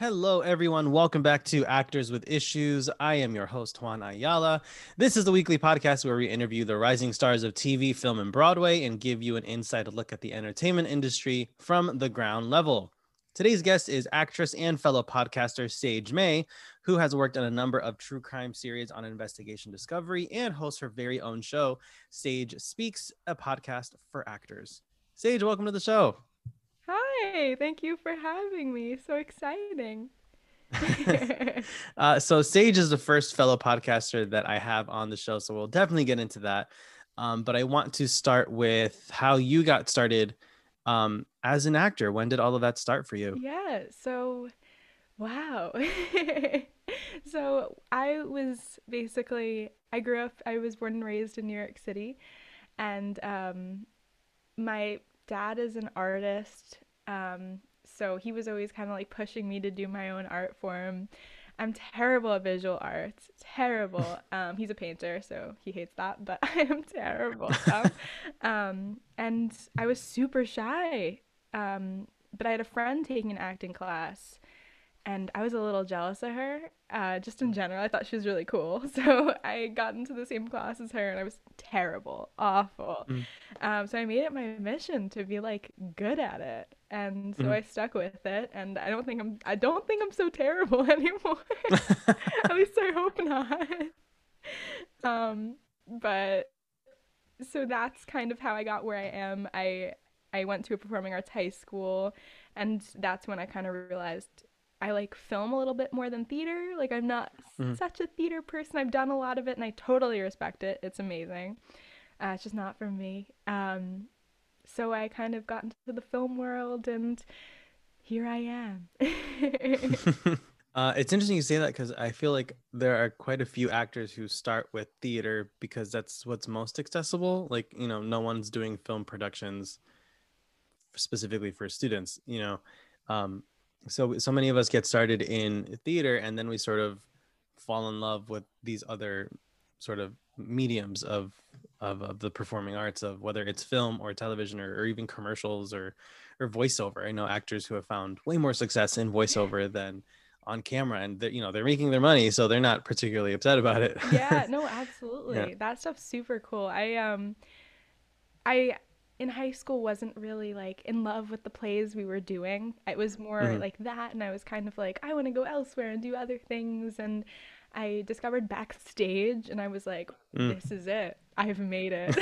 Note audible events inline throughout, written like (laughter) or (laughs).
Hello, everyone. Welcome back to Actors with Issues. I am your host, Juan Ayala. This is the weekly podcast where we interview the rising stars of TV, film, and Broadway and give you an inside look at the entertainment industry from the ground level. Today's guest is actress and fellow podcaster Sage May, who has worked on a number of true crime series on Investigation Discovery and hosts her very own show, Sage Speaks, a podcast for actors. Sage, welcome to the show. Hi, thank you for having me. So exciting. (laughs) (laughs) uh, so Sage is the first fellow podcaster that I have on the show, so we'll definitely get into that. Um, but I want to start with how you got started um, as an actor. When did all of that start for you? Yeah. So, wow. (laughs) so I was basically I grew up. I was born and raised in New York City, and um, my dad is an artist. Um, so he was always kind of like pushing me to do my own art form. I'm terrible at visual arts. Terrible. (laughs) Um, he's a painter, so he hates that, but (laughs) I am terrible. um, and I was super shy. Um, but I had a friend taking an acting class, and I was a little jealous of her. Uh, just in general, I thought she was really cool. (laughs) So I got into the same class as her, and I was terrible, awful. Mm. Um, so I made it my mission to be like good at it, and so mm. I stuck with it. And I don't think I'm I don't think I'm so terrible (laughs) anymore. (laughs) at least I hope not. um, but so that's kind of how I got where I am. I I went to a performing arts high school, and that's when I kind of realized I like film a little bit more than theater. Like I'm not mm. such a theater person. I've done a lot of it and I totally respect it. It's amazing. Uh, it's just not for me. Um, so I kind of got into the film world and here I am. (laughs) (laughs) uh, it's interesting you say that because I feel like there are quite a few actors who start with theater because that's what's most accessible. Like, you know, no one's doing film productions specifically for students, you know. Um, so so many of us get started in theater and then we sort of fall in love with these other sort of mediums of of, of the performing arts of whether it's film or television or, or even commercials or or voiceover. I know actors who have found way more success in voiceover than on camera and you know they're making their money so they're not particularly upset about it. Yeah (laughs) no absolutely. Yeah. that stuff's super cool. I um i in high school wasn't really like in love with the plays we were doing. It was more mm-hmm. like that and I was kind of like I want to go elsewhere and do other things and I discovered backstage and I was like mm. this is it. I've made it.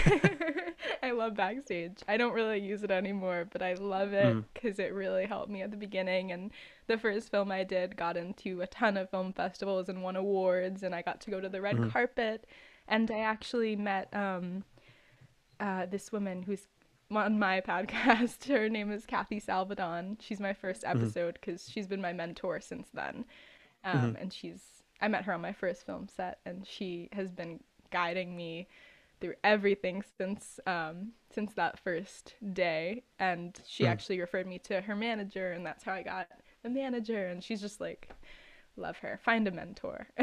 (laughs) I love backstage. I don't really use it anymore, but I love it mm. cuz it really helped me at the beginning and the first film I did got into a ton of film festivals and won awards and I got to go to the red mm. carpet and I actually met um uh, this woman who's on my (laughs) podcast. Her name is Kathy Salvadon. She's my first mm-hmm. episode because mm-hmm. she's been my mentor since then. Um, mm-hmm. And she's, I met her on my first film set, and she has been guiding me through everything since um, since that first day. And she mm. actually referred me to her manager, and that's how I got the manager. And she's just like love her. Find a mentor. (laughs)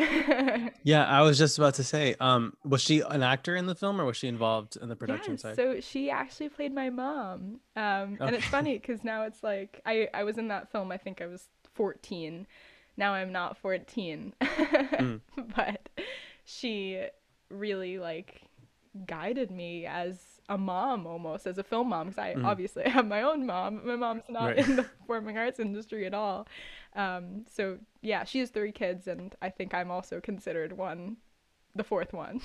yeah, I was just about to say, um, was she an actor in the film or was she involved in the production yes, side? So she actually played my mom. Um, okay. and it's funny because (laughs) now it's like I I was in that film. I think I was 14. Now I'm not 14, mm. (laughs) but she really like guided me as a mom almost as a film mom because I mm. obviously (laughs) have my own mom. My mom's not right. in the performing arts industry at all. Um, so yeah, she has three kids, and I think I'm also considered one, the fourth one.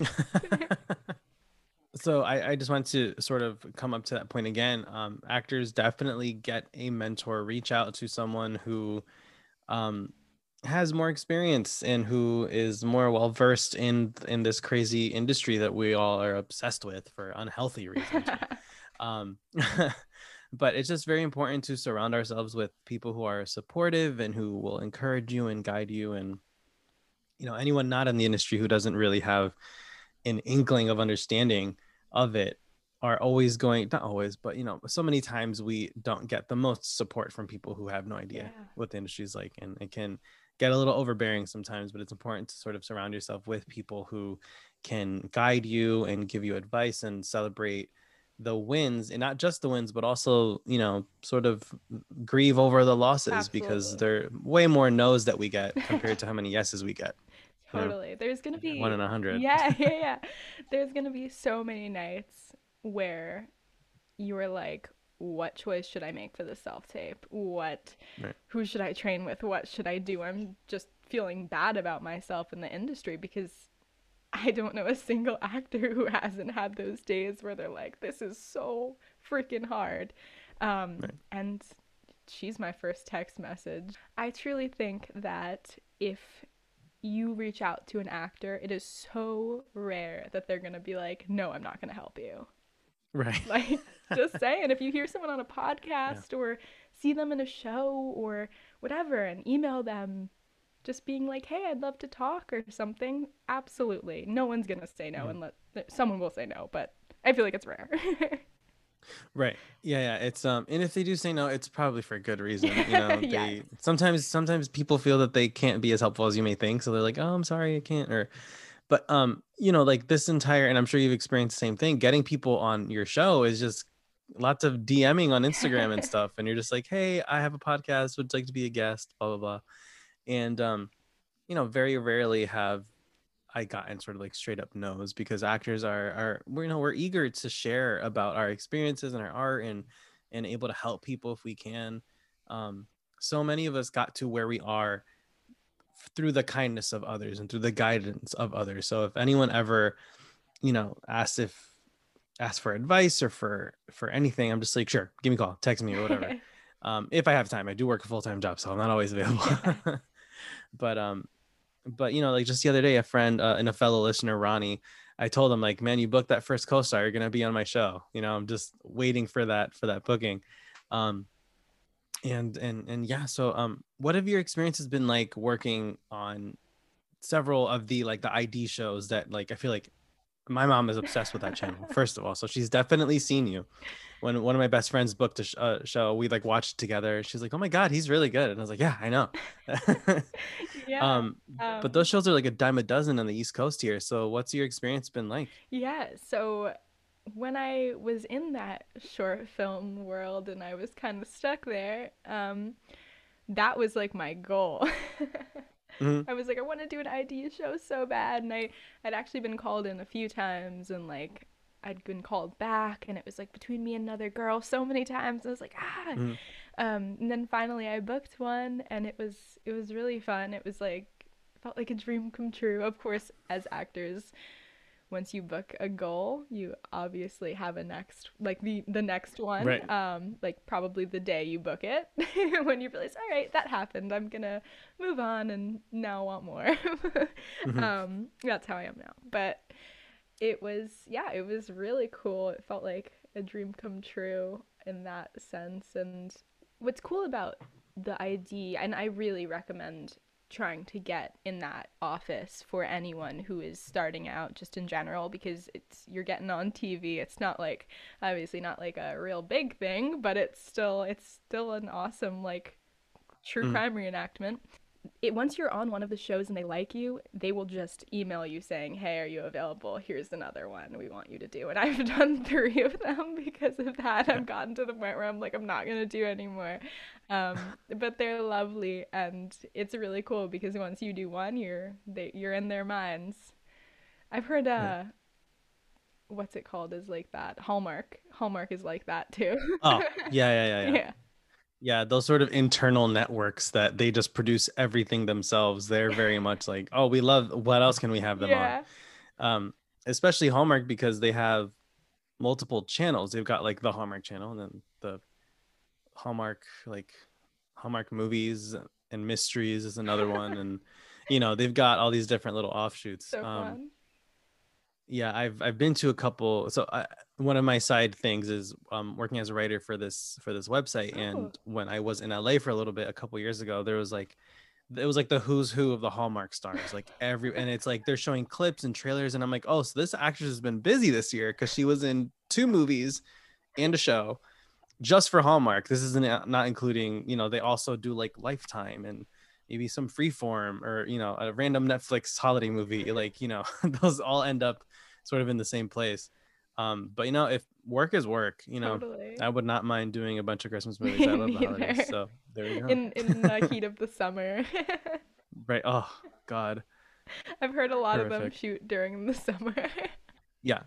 (laughs) so I, I just want to sort of come up to that point again. Um, actors definitely get a mentor. Reach out to someone who um, has more experience and who is more well versed in in this crazy industry that we all are obsessed with for unhealthy reasons. (laughs) um, (laughs) but it's just very important to surround ourselves with people who are supportive and who will encourage you and guide you and you know anyone not in the industry who doesn't really have an inkling of understanding of it are always going not always but you know so many times we don't get the most support from people who have no idea yeah. what the industry is like and it can get a little overbearing sometimes but it's important to sort of surround yourself with people who can guide you and give you advice and celebrate the wins and not just the wins but also you know sort of grieve over the losses Absolutely. because there are way more no's that we get compared to how many (laughs) yeses we get you know? Totally. There's gonna be one in a hundred Yeah, (laughs) yeah, yeah. There's gonna be so many nights where you are like, what choice should I make for the self tape? What Right. who should I train with? What should I do? I'm just feeling bad about myself in the industry because I don't know a single (laughs) actor who hasn't had those days where they're like, this is so freaking hard. Um, Right. And she's my first text message. I truly think that if you reach out to an actor, it is so rare that they're going to be like, no, I'm not going to help you. Right (laughs) Like, just (laughs) saying, if you hear someone on a podcast or see them in a show or whatever and email them, just being like, hey, I'd love to talk or something, absolutely. No one's going to say no Yeah. unless someone will say no, but I feel like it's rare. (laughs) Right. Yeah, yeah. It's um and if they do say no, it's probably for a good reason. You know, Yes. sometimes sometimes people feel that they can't be as helpful as you may think. So they're like, Oh, I'm sorry, I can't or but um, you know, like this entire and I'm sure you've experienced the same thing, getting people on your show is just lots of DMing on Instagram and (laughs) stuff. And you're just like, Hey, I have a podcast, would like to be a guest, blah blah blah. And um, you know, very rarely have I gotten sort of like straight up no's because actors are are we're, you know we're eager to share about our experiences and our art and and able to help people if we can. Um, so many of us got to where we are through the kindness of others and through the guidance of others. So if anyone ever, you know, asks if ask for advice or for for anything, I'm just like, sure, give me a call, text me or whatever. (laughs) um, if I have time, I do work a full time job, so I'm not always available. (laughs) but um, but you know, like just the other day, a friend uh, and a fellow listener, Ronnie, I told him like, man, you booked that first co-star, you're gonna be on my show. You know, I'm just waiting for that for that booking. Um, and and and yeah, so um, what have your experiences been like working on several of the like the ID shows that like I feel like my mom is obsessed with that channel (laughs) first of all so she's definitely seen you when one of my best friends booked a sh- uh, show we like watched together she's like oh my god he's really good and i was like yeah i know (laughs) yeah. um um, but those shows are like a dime a dozen on the east coast here so what's your experience been like Yeah, so when I was in that short film world and I was kind of stuck there, um, that was like my goal. (laughs) Mhm. I was like, I want to do an ID show so bad, and I I'd actually been called in a few times, and like I'd been called back, and it was like between me and another girl so many times. I was like, ah. Mhm. Um, and then finally I booked one, and it was it was really fun. It was like felt like a dream come true. Of course, as actors, once you book a goal, you obviously have a next like the the next one. Right. Um, like probably the day you book it, (laughs) when you realize, all right, that happened. I'm gonna move on and now want more. (laughs) Mhm. Um, that's how I am now. But it was yeah, it was really cool. It felt like a dream come true in that sense. And what's cool about the ID, and I really recommend trying to get in that office for anyone who is starting out just in general because it's you're getting on TV. It's not like obviously not like a real big thing, but it's still it's still an awesome like true Mm. crime reenactment. It once you're on one of the shows and they like you, they will just email you saying, "Hey, are you available? Here's another one we want you to do." And I've (laughs) done three of them because of that. I've gotten to the point where I'm like, I'm not gonna do anymore. Um, but they're lovely, and it's really cool because once you do one, you're they, you're in their minds. I've heard uh, Yeah. what's it called? Is like that Hallmark. Hallmark is like that too. oh yeah yeah yeah (laughs) yeah yeah. yeah those sort of internal networks that they just produce everything themselves they're (laughs) very much like oh we love what else can we have them Yeah. on um especially hallmark because they have multiple channels they've got like the hallmark channel and then the hallmark like hallmark movies and mysteries is another one. And you know they've got all these different little offshoots. So um fun. yeah i've i've been to a couple. So I, one of my side things is um working as a writer for this for this website. Oh. and when i was in la for a little bit a couple years ago there was like it was like the who's who of the hallmark stars like every and it's like they're showing clips and trailers. And i'm like oh so this actress has been busy this year because she was in two movies and a show just for hallmark this isn't uh, not including you know they also do like lifetime and maybe some freeform or you know a random netflix holiday movie like you know (laughs) those all end up sort of in the same place um but you know if work is work. You know, totally. I would not mind doing a bunch of Christmas (laughs) movies. I love the holidays. So there you go. in in the (laughs) heat of the summer. right. Oh God. I've heard a lot of them shoot during the summer. Yeah.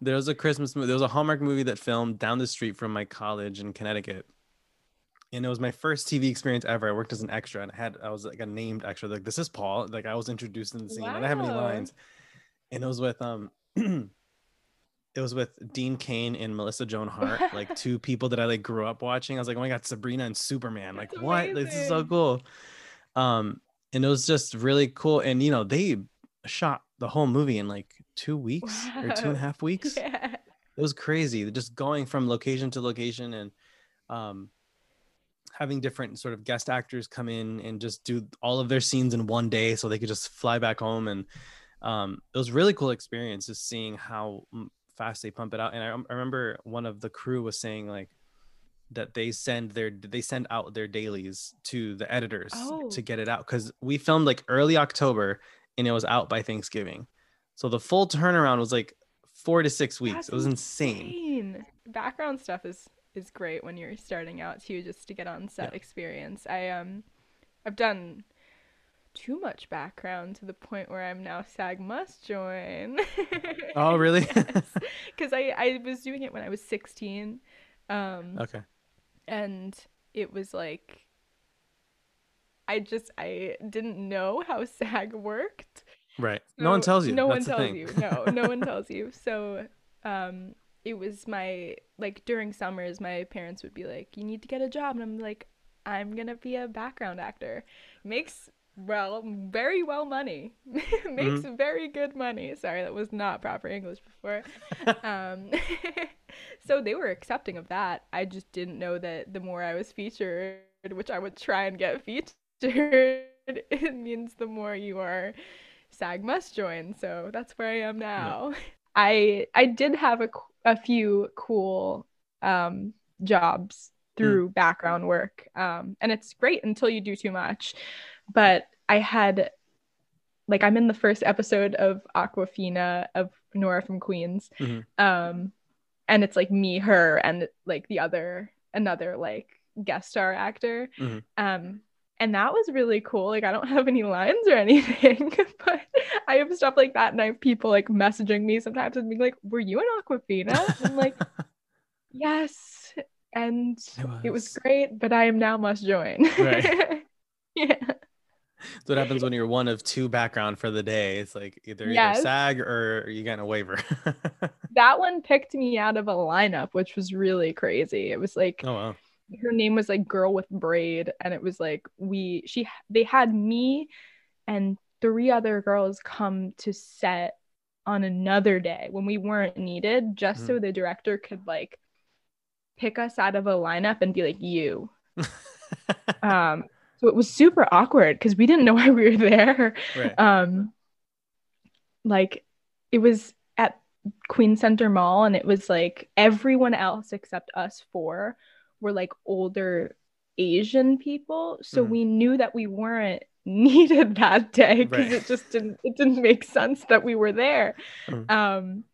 There was a Christmas movie. There was a Hallmark movie that filmed down the street from my college in Connecticut. And it was my first TV experience ever. I worked as an extra and I had I was like a named extra. Like this is Paul. Like I was introduced in the scene. I didn't have any lines. And it was with um (clears throat) it was with Dean Cain and Melissa Joan Hart, (laughs) like two people that I like grew up watching. I was like, oh my god, Sabrina and Superman. Like That's what? This is so cool. Um, and it was just really cool. And you know, they shot the whole movie in like two weeks or two and a Wow. half (laughs) weeks. yeah. It was crazy. Just going from location to location and um having different sort of guest actors come in and just do all of their scenes in one day so they could just fly back home and um it was really cool experience just seeing how mm, fast they pump it out and I, I remember one of the crew was saying like that they send their they send out their dailies to the editors Oh. to get it out because we filmed like early october and it was out by thanksgiving so the full turnaround was like four to six weeks That's it was insane insane. Background stuff is is great when you're starting out too, just to get on set Yeah. experience. I um, I've done too much background to the point where I'm now SAG must join. Oh, really? (laughs) Because (laughs) I I was doing it when I was 16, um, okay and it was like. I just I didn't know how (laughs) SAG worked. right no one tells you No That's one tells you. (laughs) No, no one tells you. So, um, it was my like during summers, my parents would be like, "You need to get a job," and I'm like, "I'm gonna be a background actor." Makes well, very well money. (laughs) Makes Mm-hmm. very good money. Sorry, that was not proper English before. um, so they were accepting of that. I just didn't know that the more I was featured, which I would try and get featured, (laughs) it means the more you are SAG must join. So that's where I am now. I I did have a, a few cool um, jobs through background work, um, and it's great until you do too much. But I had like I'm in the first episode of Awkwafina of Nora from Queens, Mhm. um, and it's like me, her, and like the other another like guest star actor. Mhm. Um, and that was really cool. Like I don't (laughs) have any lines or anything, (laughs) but I have stuff like that, and I have people like messaging me sometimes and being like, "Were you in Awkwafina?" I'm like, (laughs) "Yes," and it was was. great. But I am now must join. Right. yeah. That's what happens when you're one of two background for the day. It's like either you're SAG or you getting a waiver. That one picked me out of a lineup, which was really crazy. It was like oh wow. Her name was like girl with braid and it was like we she they had me and three other girls come to set on another day when we weren't needed just so the director could like pick us out of a lineup and be like you. (laughs) Um so it was super awkward because we didn't know (laughs) why we were there. Right. um like it was at Queen Center Mall and it was like everyone else except us four were like older Asian people so Mhm. we knew that we weren't (laughs) needed that day because Right. it just didn't it didn't make sense that we were there Mhm. um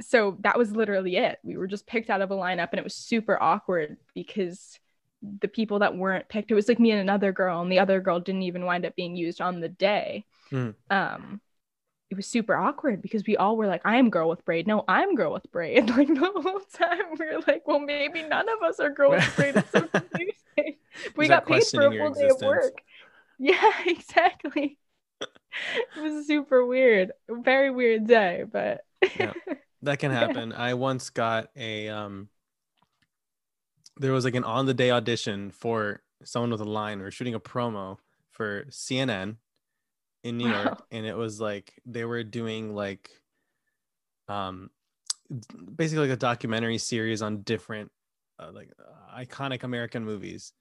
so that was literally it we were just picked out of a lineup and it was super awkward because the people that weren't picked it was like me and another girl and the other girl didn't even wind up being used on the day Mhm. um it was super awkward because we all were like i'm girl with braid. No i'm girl with braid. (laughs) Like the whole time we were like well maybe none of us are girl with braid. It's so (laughs) confusing. We got paid for a full day of work. Yeah (laughs) exactly. It was super weird. Very weird day but Yeah. that can happen. I once got a um there was like an on the day audition for someone with a line. We were shooting a promo for CNN in New York, Wow. and it was like they were doing like um basically like a documentary series on different uh, like uh, iconic American movies.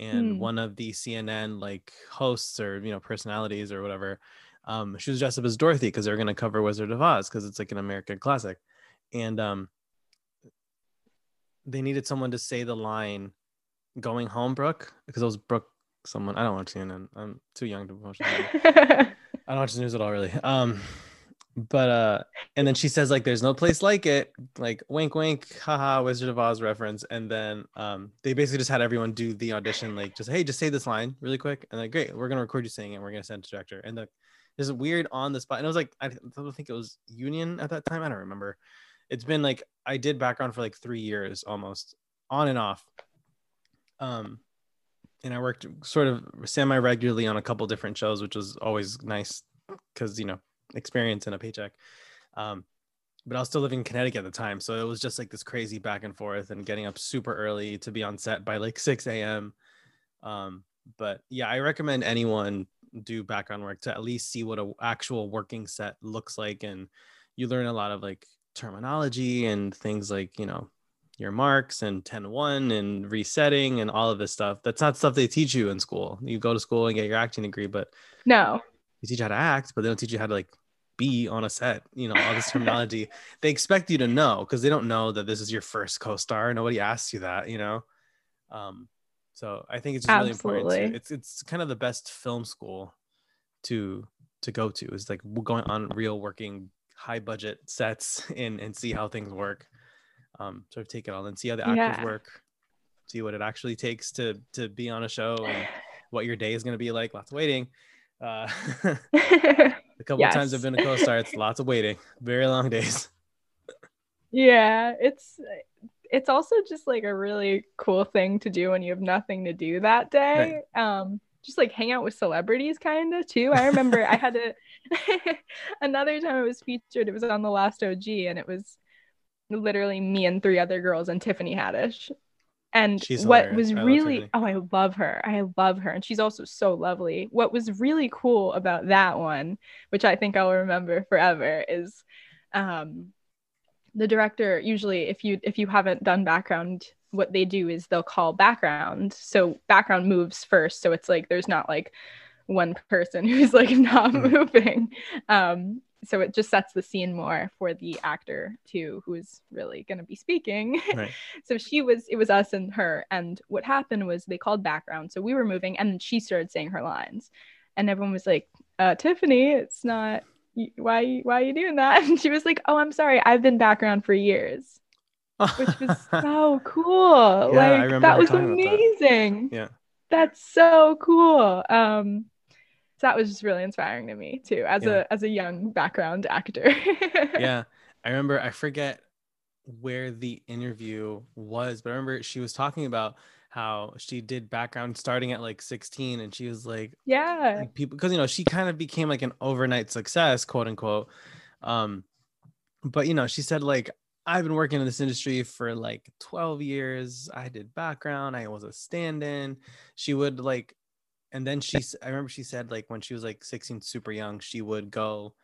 And Hmm. one of the CNN like hosts or you know personalities or whatever, um, she was dressed up as Dorothy because they were gonna cover Wizard of Oz because it's like an American classic, and um, they needed someone to say the line "Going home, Brooke," because it was Brooke. Someone I don't watch CNN. I'm too young to watch. (laughs) I don't watch the news at all, really. Um, but uh and then she says like there's no place like it like wink wink haha wizard of oz reference and then um they basically just had everyone do the audition like just hey just say this line really quick and like great we're gonna record you saying it we're gonna send it to director and the this is weird on the spot and it was like i don't think it was union at that time i don't remember it's been like i did background for like three years almost on and off um and i worked sort of semi regularly on a couple different shows which was always nice because you know experience and a paycheck. Um, but I was still living in Connecticut at the time. So it was just like this crazy back and forth and getting up super early to be on set by like 6 a.m. Um, but yeah, I recommend anyone do background work to at least see what a actual working set looks like. And you learn a lot of like terminology and things like, you know, your marks and 10 1 and resetting and all of this stuff. That's not stuff they teach you in school. You go to school and get your acting degree, but no, they teach you how to act, but they don't teach you how to like be on a set. You know, all this terminology (laughs) they expect you to know because they don't know that this is your first co-star. Nobody asks you that, you know. Um, so I think it's just really important. To, it's it's kind of the best film school to to go to is like we're going on real working high budget sets and and see how things work. Um, sort of take it all and see how the actors yeah. work, see what it actually takes to to be on a show and (sighs) what your day is going to be like. Lots of waiting. Uh, (laughs) (laughs) a couple yes. times I've been a co-star. It's lots of waiting, very long days. (laughs) yeah, it's it's also just like a really cool thing to do when you have nothing to do that day. Right. Um, just like hang out with celebrities, kind of too. I remember I had to another time it was featured. It was on the Last OG, and it was literally me and three other girls and Tiffany Haddish. And she's what hilarious. was really oh, I love her. I love her. And she's also so lovely. What was really cool about that one, which I think I'll remember forever, is um the director usually if you if you haven't done background what they do is they'll call background so background moves first so it's like there's not like one person (laughs) who's like not mm. moving um so it just sets the scene more for the actor too who's really going to be speaking. (laughs) Right. so she was it was us and her and what happened was they called background. So we were moving and she started saying her lines. And everyone was like uh, tiffany it's not why why are you doing that? (laughs) And she was like oh i'm sorry i've been background for years. Which was (laughs) so cool. Yeah, like that was amazing that. yeah. That's so cool. Um that was just really inspiring to me too as yeah. a as a young background actor (laughs) yeah i remember i forget where the interview was but i remember she was talking about how she did background starting at like 16 and she was like yeah like people because you know she kind of became like an overnight success quote unquote um but you know she said like I've been working in this industry for like 12 years. I did background. I was a stand-in. She would like and then she i remember she said like when she was like 16 super young she would go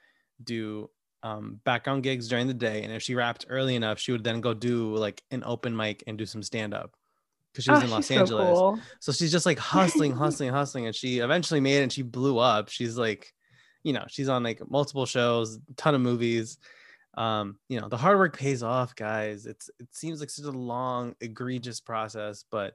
do um background gigs during the day and if she rapped early enough she would then go do like an open mic and do some stand up because she was oh, in los angeles. so, cool. so she's just like hustling hustling hustling and she eventually made it and she blew up. She's like you know she's on like multiple shows ton of movies. Um you know the hard work pays off guys. It's it seems like such a long egregious process but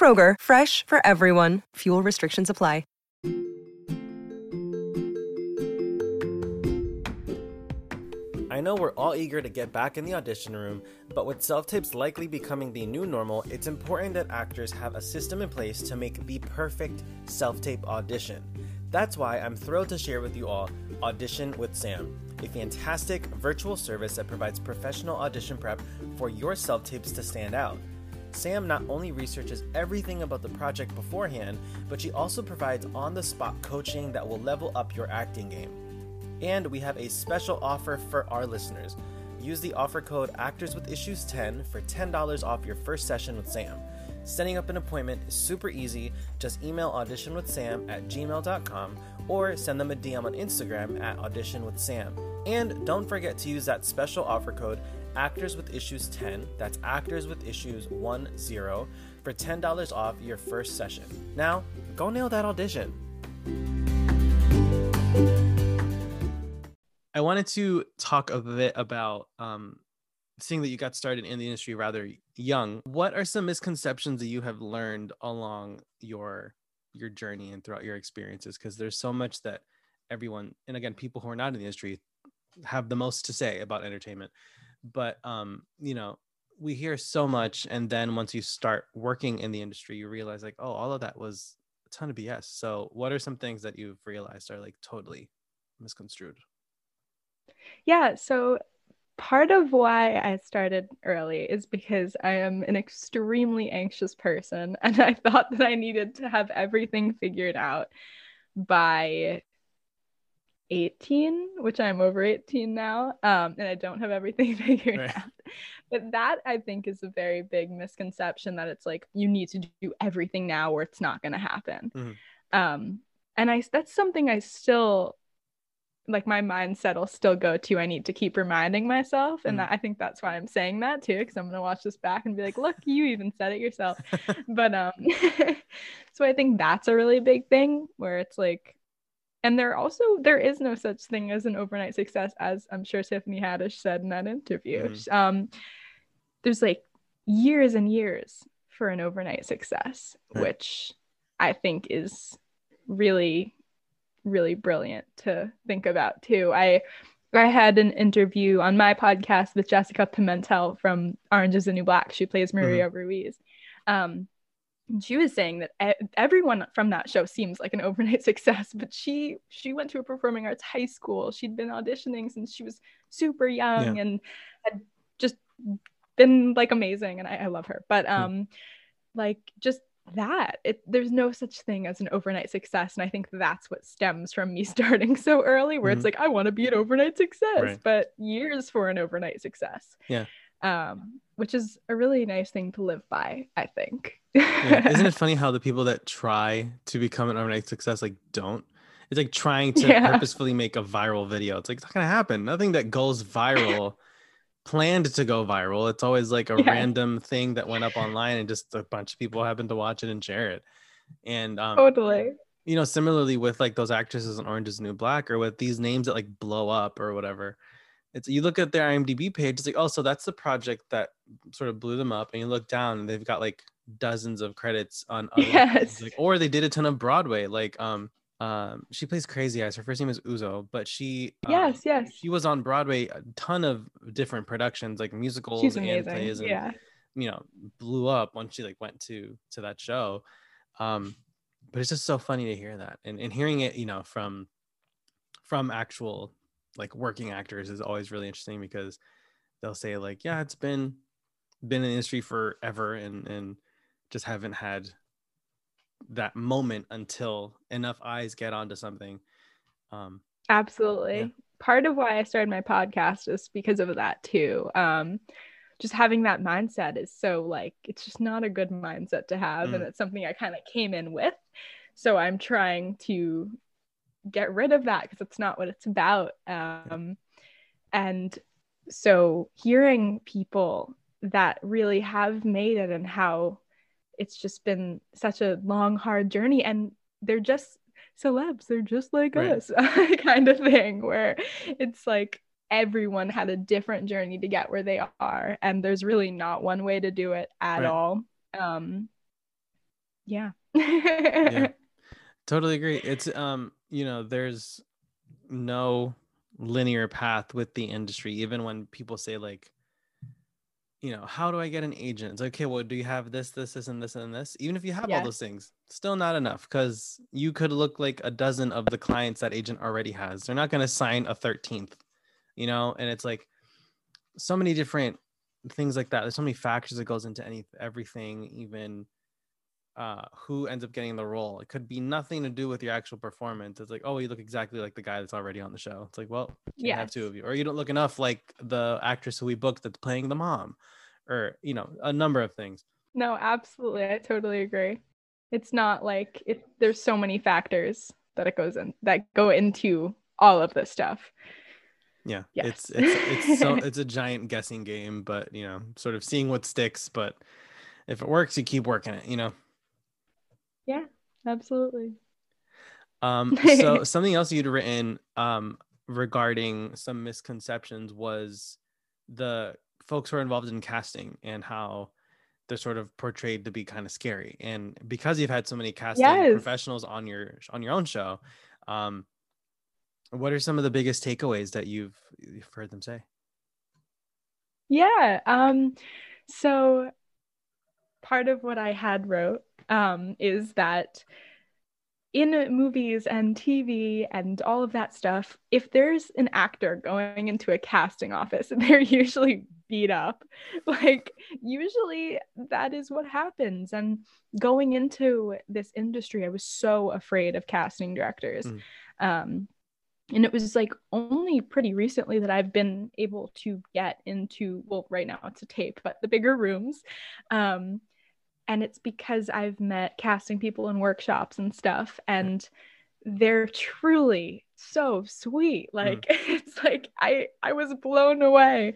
Kroger, fresh for everyone. Fuel restrictions apply. I know we're all eager to get back in the audition room, but with self tapes likely becoming the new normal, it's important that actors have a system in place to make the perfect self tape audition. That's why I'm thrilled to share with you all Audition with Sam, a fantastic virtual service that provides professional audition prep for your self tapes to stand out. Sam not only researches everything about the project beforehand, but she also provides on the spot coaching that will level up your acting game. And we have a special offer for our listeners. Use the offer code Actors with Issues 10 for $10 off your first session with Sam. Setting up an appointment is super easy. Just email auditionwithsam at gmail.com or send them a DM on Instagram at auditionwithsam. And don't forget to use that special offer code Actors with Issues 10. That's Actors with Issues 10 for $10 off your first session. Now, go nail that audition. I wanted to talk a bit about um, seeing that you got started in the industry rather young. What are some misconceptions that you have learned along your your journey and throughout your experiences? Because there's so much that everyone, and again, people who are not in the industry, have the most to say about entertainment. But um, you know, we hear so much, and then once you start working in the industry, you realize like, oh, all of that was a ton of BS. So, what are some things that you've realized are like totally misconstrued? Yeah, so part of why I started early is because I am an extremely anxious person and I thought that I needed to have everything figured out by 18, which I'm over 18 now, um, and I don't have everything (laughs) figured right. out. But that I think is a very big misconception that it's like you need to do everything now or it's not going to happen. Mm-hmm. Um, and I that's something I still like my mindset will still go to I need to keep reminding myself and mm. that, I think that's why I'm saying that too because I'm going to watch this back and be like look (laughs) you even said it yourself (laughs) but um so I think that's a really big thing where it's like and there also there is no such thing as an overnight success as I'm sure Tiffany Haddish said in that interview mm. um there's like years and years for an overnight success right. which I think is really really brilliant to think about too. I I had an interview on my podcast with Jessica Pimentel from Orange is the New Black. She plays Maria mm-hmm. Ruiz. Um, she was saying that everyone from that show seems like an overnight (laughs) success, but she she went to a performing arts high school. She'd been auditioning since she was super young yeah. and had just been like amazing, and I, I love her. But um, mm. like just that it there's no such thing as an overnight success and i think that's what stems from me (laughs) starting so early where mm-hmm. it's like i want to be an overnight success right. but years for an overnight success yeah um which is a really nice thing to live by i think yeah. isn't it funny (laughs) how the people that try to become an overnight success like don't it's like trying to yeah. purposefully make a viral video it's like it's not gonna happen nothing that goes viral (laughs) planned to go viral. It's always like a yeah. random thing that went up online and just a bunch of people happen to watch it and share it. And um, totally. You know, similarly with like those actresses in Orange is New Black or with these names that like blow up or whatever. It's you look at their IMDb page, it's like, oh, so that's the project that sort of blew them up. And you look down and they've got like dozens of credits on (laughs) other yes. like, or they did a ton of Broadway. Like um um she plays crazy eyes her first name is uzo but she um, yes yes she was on broadway a ton of different productions like musicals She's and plays and yeah you know blew up once she like went to to that show um but it's just so funny to hear that and, and hearing it you know from from actual like working actors is always really interesting because they'll say like yeah it's been been in the industry forever and and just haven't had that moment until enough eyes get onto something. Um, Absolutely. Yeah. Part of why I started my podcast is because of that too. Um, just having that mindset is so like it's just not a good mindset to have, mm. and it's something I kind of came in with. So I'm trying to get rid of that because it's not what it's about. Um, and so hearing people that really have made it and how it's just been such a long hard journey and they're just celebs they're just like right. us (laughs) kind of thing where it's like everyone had a different journey to get where they are and there's really not one way to do it at right. all um yeah (laughs) yeah totally agree it's um you know there's no linear path with the industry even when people say like you know, how do I get an agent? It's like, okay, well, do you have this, this, this, and this, and this? Even if you have all those things, still not enough because you could look like a dozen of the clients that agent already has. They're not going to sign a 13th, you know, and it's like so many different things like that. There's so many factors that goes into any everything, even uh who ends up getting the role. It could be nothing to do with your actual performance. It's like, oh, you look exactly like the guy that's already on the show. It's like, well, you have two of you, or you don't look enough like the actress who we booked that's playing the mom, or you know, a number of things. No, absolutely, I totally agree. It's not like it. There's so many factors that it goes in that go into all of this stuff. Yeah, Yes. it's it's it's so (laughs) it's a giant guessing game, but you know, sort of seeing what sticks. But if it works, you keep working it. You know. Yeah, absolutely. Um, (laughs) so something else you'd written um, regarding some misconceptions was the folks who are involved in casting and how they're sort of portrayed to be kind of scary. And because you've had so many casting Yes. professionals on your on your own show, um, what are some of the biggest takeaways that you've you've heard them say? Yeah. Um, so part of what I had wrote um, is that in movies and TV and all of that stuff, if there's an actor going into a casting office, (laughs) they're usually beat up. (laughs) Like, usually that is what happens. And going into this industry, I was so afraid of casting directors. Mm. Um, and it was like only pretty recently that I've been able to get into, well, right now it's a tape, but the bigger rooms. Um, and it's because I've met casting people in workshops and stuff, and they're truly so sweet. Like (laughs) it's like I I was blown away.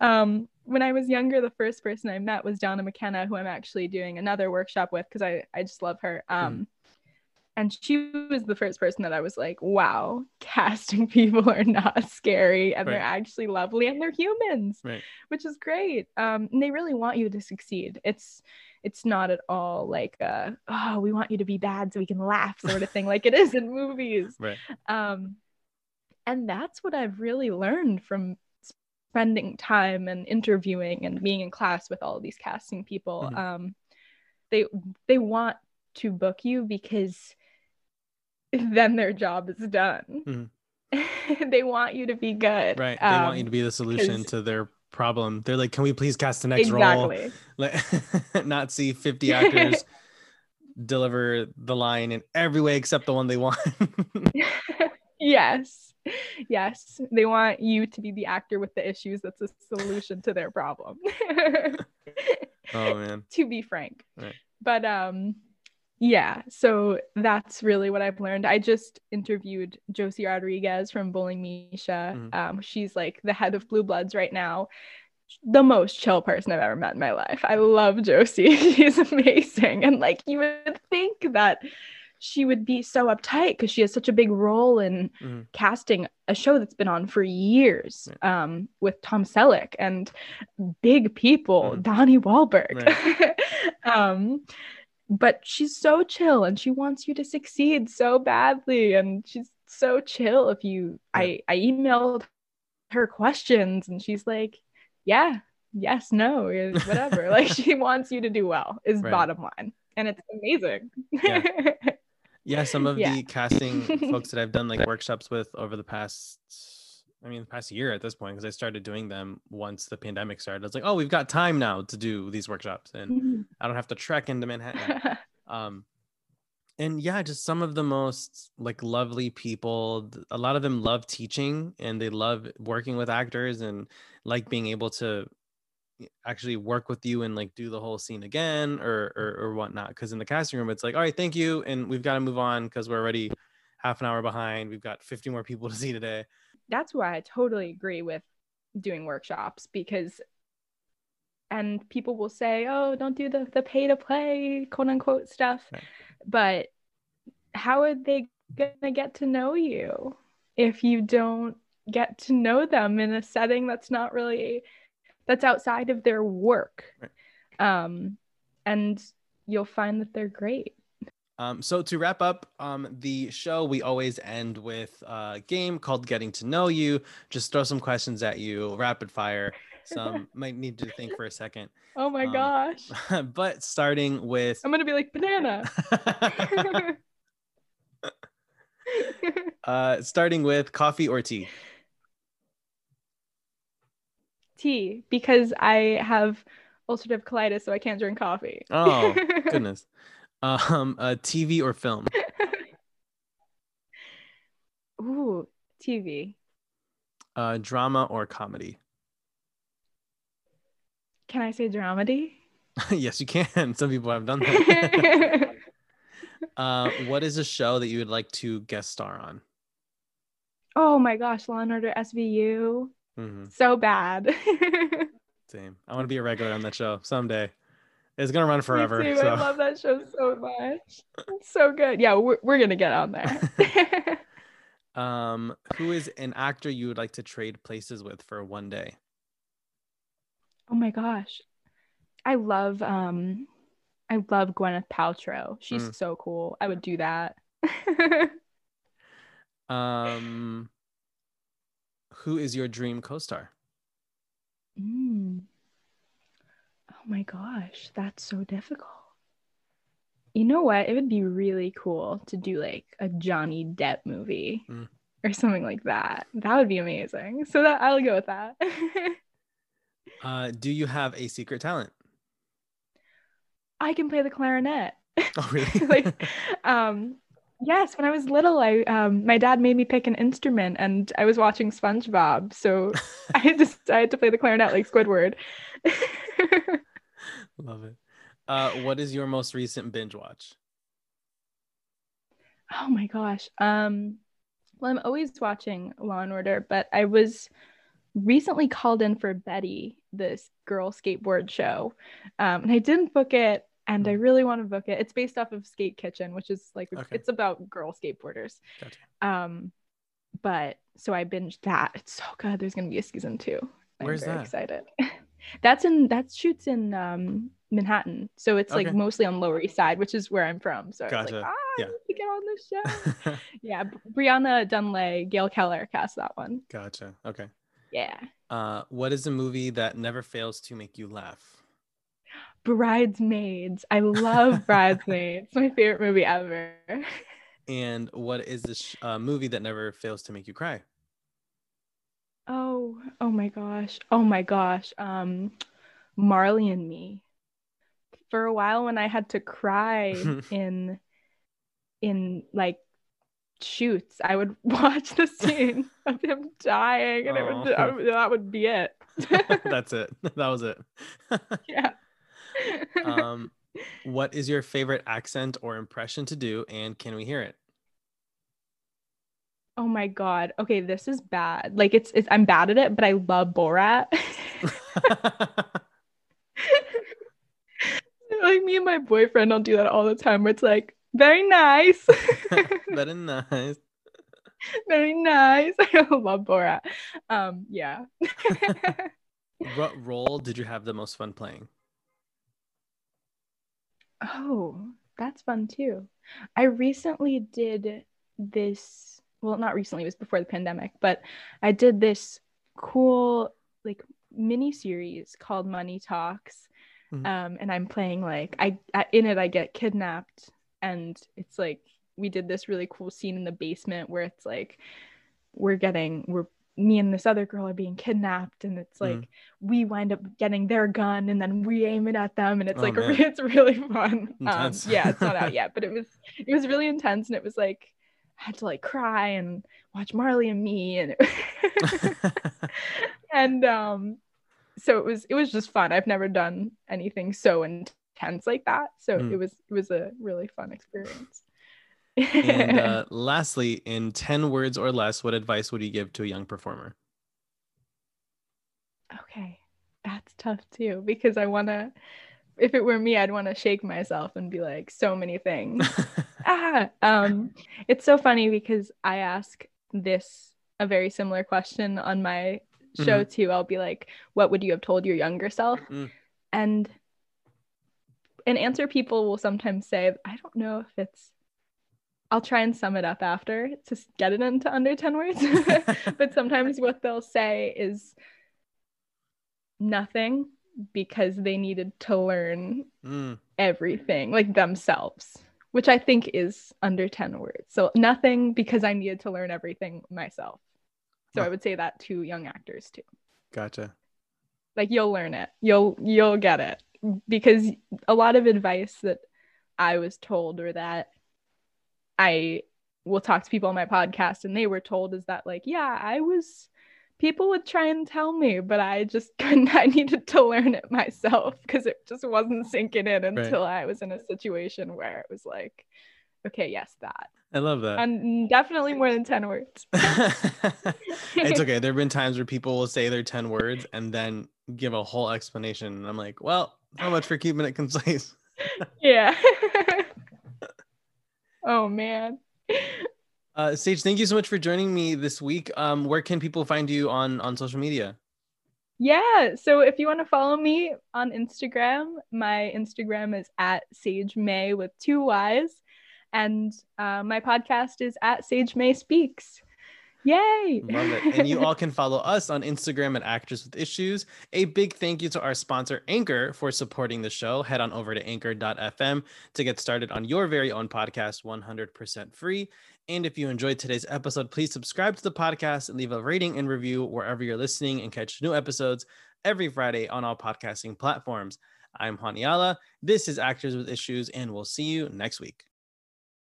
Um, when I was younger, the first person I met was Donna McKenna, who I'm actually doing another workshop with because I I just love her. Um, and she was the first person that I was like, wow, casting (laughs) people are not scary and they're actually lovely and they're humans Right. which is great. Um, and they really want you to succeed. It's it's not at all like uh, oh, we want you to be bad so we can laugh sort of thing, like it is in movies. (laughs) Right. Um, and that's what I've really learned from spending time and interviewing and being in class with all of these casting people. Mhm. Um, they they want to book you because (laughs) then their job is done. (laughs) they want you to be good. Right. They want you Um, to be the solution to their problem. They're like, can we please cast the next role? exactly. Let (laughs) not see 50 actors (laughs) deliver the line in every way except the one they want. (laughs) yes. Yes. They want you to be the actor with the issues that's a solution to their problem. oh man. to be frank. Right. But um yeah, so that's really what I've learned. I just interviewed Josie Rodriguez from Bowling Miscia. Mhm. Um, she's like the head of Blue Bloods right now. The most chill person I've ever met in my life. I love Josie. (laughs) She's amazing. And like you would think that she would be so uptight because she has such a big role in Mhm. casting a show that's been on for years um, with Tom Selleck and big people, Mhm. Donnie Wahlberg. (laughs) um, but she's so chill and she wants you to succeed so badly. And she's so chill. If you, I, I emailed her questions and she's like, yeah, yes, no, eh, (laughs) whatever. like she wants you to do well, is Right. bottom line. And it's amazing. Yeah. (laughs) Yeah, some of Yeah. the casting (laughs) folks that I've done like workshops with over the past I mean the past year at this point because I started doing them once the pandemic started. It's like, "Oh, we've got time now to do these workshops and Mhm. I don't have to trek into Manhattan." (laughs) um and yeah just some of the most like lovely people a lot of them love teaching and they love working with actors and like being able to actually work with you and like do the whole scene again or or, or whatnot because in the casting room it's like all right thank you and we've got to move on because we're already half an hour behind we've got 50 more people to see today that's why I totally agree with doing workshops because and people will say, "Oh, don't do the the pay to play quote unquote stuff." Right. But how are they going to get to know you if you don't get to know them in a setting that's not really that's outside of their work? Um and you'll find that they're great. Um, so to wrap up um, the show, we always end with a game called Getting to Know You. Just throw some questions at you, rapid fire. Some (laughs) might need to think for a second. Oh my Um, gosh. (laughs) but starting with I'm going to be like banana. (laughs) uh, starting with coffee or tea. tea because I have ulcerative colitis, so I can't drink coffee. Oh goodness. Um, uh, TV or film. (laughs) Ooh, TV. Uh, drama or comedy. Can I say dramedy? (laughs) yes, you can. (laughs) Some people have done that. uh, what is a show that you would like to guest star on? Oh my gosh, Law and Order SVU. hmm So bad. Same. I want to be a regular on that show someday. It's gonna run forever. too. so. I love that show so much. It's so good. Yeah, we're, we're gonna get on there. (laughs) (laughs) um, who is an actor you would like to trade places with for one day? oh my gosh. I love um I love Gwyneth Paltrow. She's Mm. so cool. I would do that. (laughs) Um, who is your dream co-star? Mm. Oh my gosh, that's so difficult. You know what? It would be really cool to do like a Johnny Depp movie Mm. or something like that. That would be amazing. So that I'll go with that. (laughs) Uh, do you have a secret talent? I can play the clarinet. Oh, (laughs) really? like (laughs) um yes, when I was little, I um my dad made me pick an instrument and I was watching SpongeBob, so I decided to play the clarinet like Squidward. Love it. Uh, what is your most recent binge watch? Oh my gosh. Um, well, I'm always watching Law and Order, but I was recently called in for Betty, this girl skateboard show. Um, and I didn't book it, and I Mm. really want to book it. It's based off of Skate Kitchen, which is like Okay. it's about girl skateboarders. Gotcha. Um, but so I binged that. It's so good. There's gonna be a season two. I'm Where's very that? excited. (laughs) That's in that shoots in um Manhattan. So it's like mostly on Lower East Side, which is where I'm from. So I was like, ah, Yeah. I need to get on this show. (laughs) yeah, Brianna Dunlay, Gail Keller cast that one. gotcha. Okay. Yeah. Uh, what is a movie that never fails to make you laugh? Bridesmaids. I love (laughs) Bridesmaids. It's my favorite movie ever. And what is this uh, movie that never fails to make you cry? Oh, oh my gosh. Oh my gosh. Um Marley and Me. For a while when I had to cry (laughs) in in like shoots, I would (laughs) watch the scene of him dying and it would, Aw. that would be it. (laughs) That's it. That was it. yeah. um, what is your favorite accent or impression to do, and can we hear it? Oh my god. Okay, this is bad. Like it's, it's I'm bad at it, but I love Borat. (laughs) like me and my boyfriend will do that all the time where it's like very nice. (laughs) Very nice. (laughs) very nice. I love Borat. Um yeah. What role did you have the most fun playing? oh, that's fun too. I recently did this well not recently, it was before the pandemic, but I did this cool like mini series called Money Talks. Mhm. Um, and I'm playing like I, in it I get kidnapped and it's like we did this really cool scene in the basement where it's like we're getting we're me and this other girl are being kidnapped and it's like Mhm. we wind up getting their gun and then we aim it at them and it's Oh, like (laughs) man. it's really fun um, yeah it's not out (laughs) yet but it was it was really intense and it was like had to like cry and watch Marley and me and (laughs) and um so it was it was just fun i've never done anything so intense like that so Mm. it was it was a really fun experience and uh, (laughs) lastly, in 10 words or less, what advice would you give to a young performer? okay that's tough too because i want to if it were me i'd want to shake myself and be like so many things. (laughs) Ah um it's so funny because i ask this a very similar question on my show too. I'll be like what would you have told your younger self? Mm. and an answer people will sometimes say i don't know if it's i'll try and sum it up after to get it into under 10 words. (laughs) (laughs) But sometimes what they'll say is nothing because they needed to learn Mm, everything like themselves which i think is under 10 words. So nothing because i needed to learn everything myself. So i would say that to young actors too. Gotcha. like you'll learn it. You'll you'll get it. Because a lot of advice that i was told or that i will talk to people on my podcast and they were told is that like yeah i was people would try and tell me but i just (laughs) couldn't i needed to learn it myself because it just wasn't sinking in until i was in a situation where it was like okay, yes, that. I love that. And definitely more than 10 words. (laughs) (laughs) it's okay. There have been times where people will say their 10 words and then give a whole explanation. And I'm like, well, how much for keeping it concise? yeah. oh, man. Uh, Sage, thank you so much for joining me this week. Um, where can people find you on on social media? Yeah, so if you want to follow me on Instagram, my Instagram is at Sage May with two Y's, and uh, my podcast is at Sage May Speaks. Yay! Love it. And you (laughs) all can follow us on Instagram at Actors with Issues. A big thank you to our sponsor, Anchor, for supporting the show. Head on over to anchor.fm to get started on your very own podcast 100% free. And if you enjoyed today's episode, please subscribe to the podcast and leave a rating and review wherever you're listening and catch new episodes every Friday on all podcasting platforms. I'm Haniala. This is Actors with Issues, and we'll see you next week.